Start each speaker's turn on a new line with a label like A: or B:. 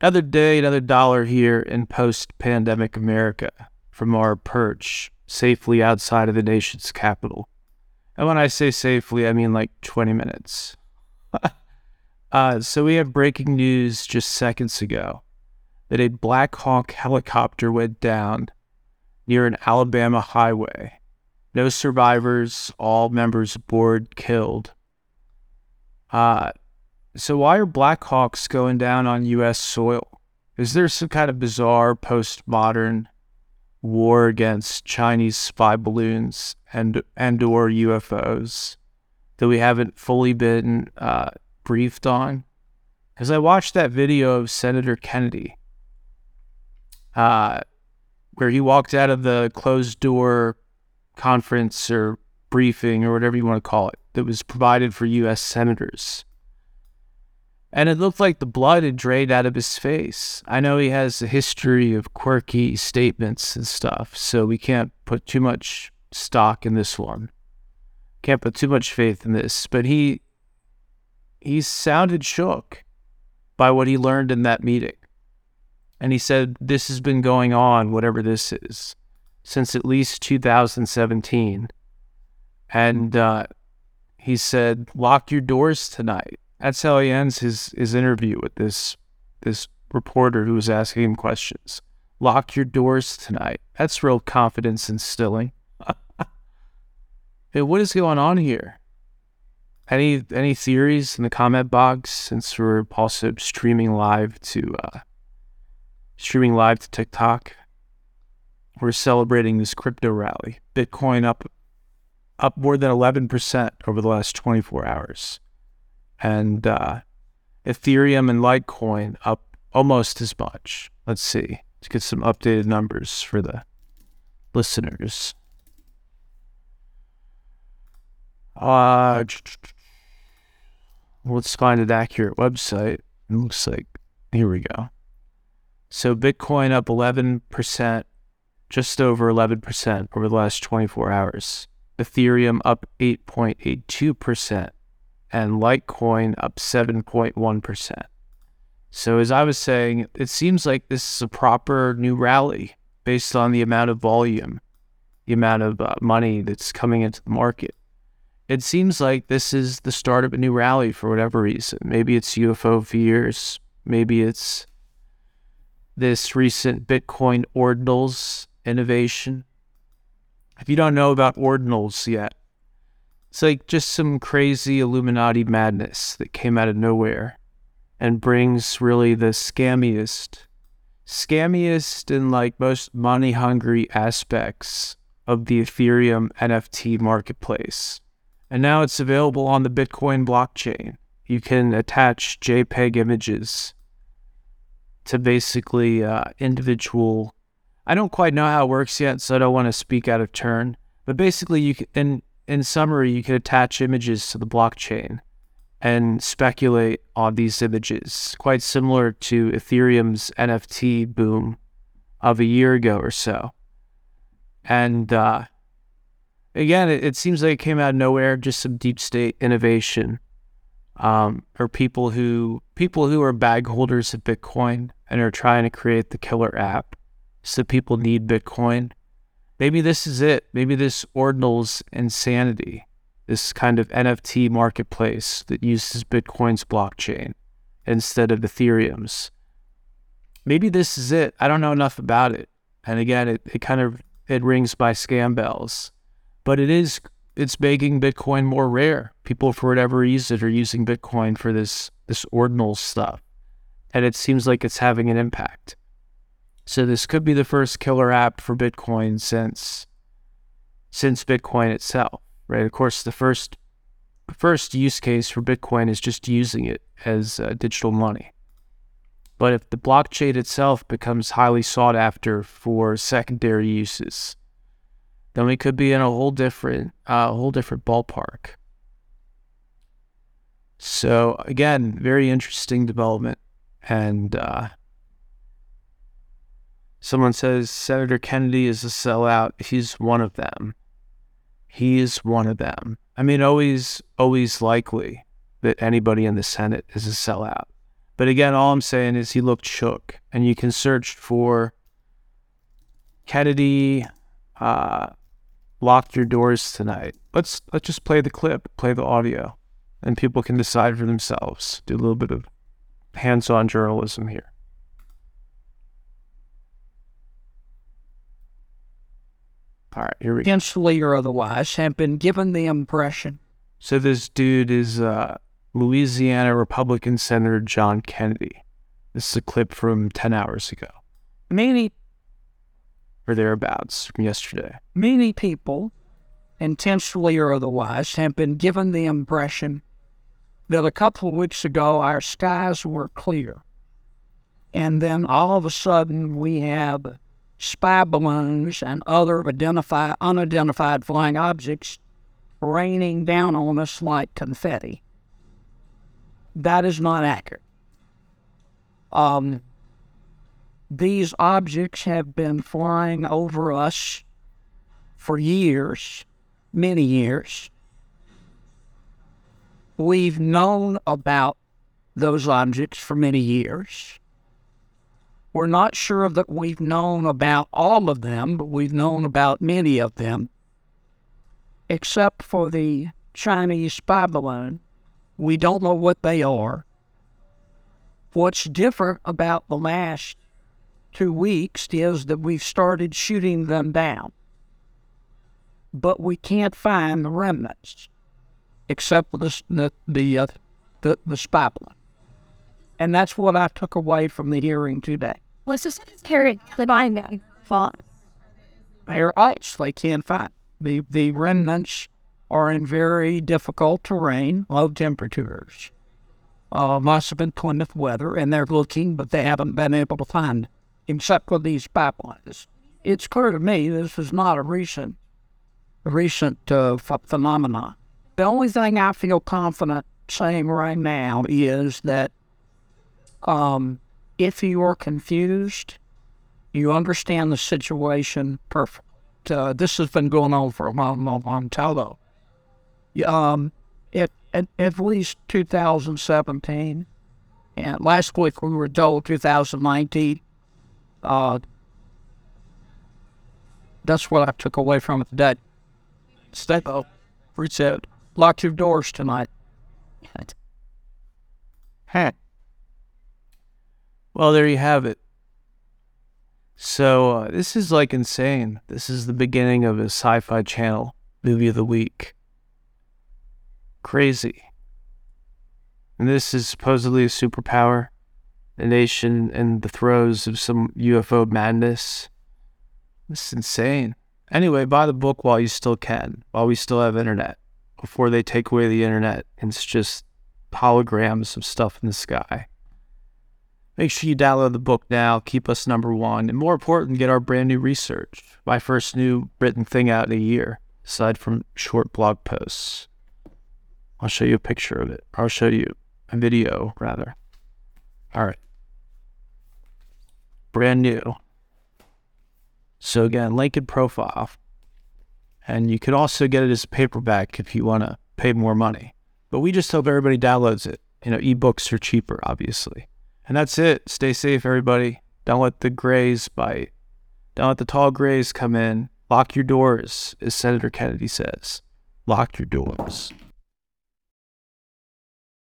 A: Another day, another dollar here in post pandemic America from our perch safely outside of the nation's capital. And when I say safely, I mean like 20 minutes. uh, so we have breaking news just seconds ago that a Black Hawk helicopter went down near an Alabama highway. No survivors, all members aboard killed. Uh, so why are Black Hawks going down on U.S. soil? Is there some kind of bizarre postmodern war against Chinese spy balloons and and or UFOs that we haven't fully been uh, briefed on? Because I watched that video of Senator Kennedy, uh, where he walked out of the closed door conference or briefing or whatever you want to call it that was provided for U.S. senators and it looked like the blood had drained out of his face. I know he has a history of quirky statements and stuff, so we can't put too much stock in this one. Can't put too much faith in this, but he he sounded shook by what he learned in that meeting. And he said this has been going on, whatever this is, since at least 2017. And uh, he said, lock your doors tonight that's how he ends his, his interview with this this reporter who was asking him questions. Lock your doors tonight. That's real confidence instilling. hey, what is going on here? Any any theories in the comment box since we're also streaming live to uh, streaming live to TikTok? We're celebrating this crypto rally. Bitcoin up up more than 11% over the last 24 hours and uh, Ethereum and Litecoin up almost as much. Let's see. Let's get some updated numbers for the listeners. Uh, let's find an accurate website. It looks like here we go. So Bitcoin up 11%, just over 11% over the last 24 hours. Ethereum up 8.82% and Litecoin up 7.1%. So, as I was saying, it seems like this is a proper new rally based on the amount of volume, the amount of uh, money that's coming into the market. It seems like this is the start of a new rally for whatever reason. Maybe it's UFO fears, maybe it's this recent Bitcoin ordinals innovation. If you don't know about ordinals yet, it's like just some crazy Illuminati madness that came out of nowhere and brings really the scammiest, scammiest and like most money hungry aspects of the Ethereum NFT marketplace. And now it's available on the Bitcoin blockchain. You can attach JPEG images to basically uh, individual. I don't quite know how it works yet, so I don't want to speak out of turn. But basically, you can, and in summary, you can attach images to the blockchain and speculate on these images, quite similar to Ethereum's NFT boom of a year ago or so. And uh, again, it, it, seems like it came out of nowhere, just some deep state innovation, um, or people who people who are bag holders of Bitcoin and are trying to create the killer app, so people need Bitcoin maybe this is it. Maybe this ordinals insanity, this kind of NFT marketplace that uses Bitcoin's blockchain instead of Ethereum's. Maybe this is it. I don't know enough about it. And again, it, it kind of it rings by scam bells. But it is it's making Bitcoin more rare. People for whatever reason are using Bitcoin for this this ordinal stuff. And it seems like it's having an impact. So this could be the first killer app for Bitcoin since since Bitcoin itself, right? Of course, the first first use case for Bitcoin is just using it as uh, digital money. But if the blockchain itself becomes highly sought after for secondary uses, then we could be in a whole different, uh, whole different ballpark. So again, very interesting development, and uh, Someone says Senator Kennedy is a sellout. He's one of them. He is one of them. I mean, always, always likely that anybody in the Senate is a sellout. But again, all I'm saying is he looked shook, and you can search for Kennedy uh, locked your doors tonight. Let's let's just play the clip, play the audio, and people can decide for themselves. Do a little bit of hands-on journalism here. All right, here we go.
B: Intentionally or otherwise, have been given the impression.
A: So this dude is uh, Louisiana Republican Senator John Kennedy. This is a clip from 10 hours ago,
B: Many,
A: or thereabouts from yesterday.
B: many people, intentionally or otherwise, have been given the impression that a couple of weeks ago our skies were clear. And then all of a sudden we have spy balloons and other identified, unidentified flying objects raining down on us like confetti. That is not accurate. Um, these objects have been flying over us for years, many years. We've known about those objects for many years. We're not sure that we've known about all of them, but we've known about many of them, except for the Chinese spy balloon. We don't know what they are. What's different about the last two weeks is that we've started shooting them down, but we can't find the remnants except for the the the, uh, the, the spy balloon. And that's what I took away from the hearing today.
C: Was this carried the binding fought?
B: They're. They can't find the the remnants are in very difficult terrain, low temperatures. Uh, must have been Plymouth weather, and they're looking, but they haven't been able to find, except for these pipelines. It's clear to me this is not a recent, recent uh, ph- phenomenon. The only thing I feel confident saying right now is that um, if you are confused, you understand the situation perfect. Uh, this has been going on for a long, long, long time, though. Um, at, at, at least 2017, and last week we were told 2019. Uh, that's what I took away from it today. Stay up, reset, lock your doors tonight.
A: Huh. Well, there you have it. So uh, this is like insane. This is the beginning of a Sci-Fi Channel movie of the week. Crazy. And this is supposedly a superpower, a nation in the throes of some UFO madness. This is insane. Anyway, buy the book while you still can, while we still have internet, before they take away the internet and it's just holograms of stuff in the sky. Make sure you download the book now, keep us number one, and more important, get our brand new research. My first new written thing out in a year, aside from short blog posts. I'll show you a picture of it. I'll show you a video, rather. All right. Brand new. So, again, link in profile. And you can also get it as a paperback if you want to pay more money. But we just hope everybody downloads it. You know, ebooks are cheaper, obviously. And that's it. Stay safe, everybody. Don't let the grays bite. Don't let the tall grays come in. Lock your doors, as Senator Kennedy says. Lock your doors.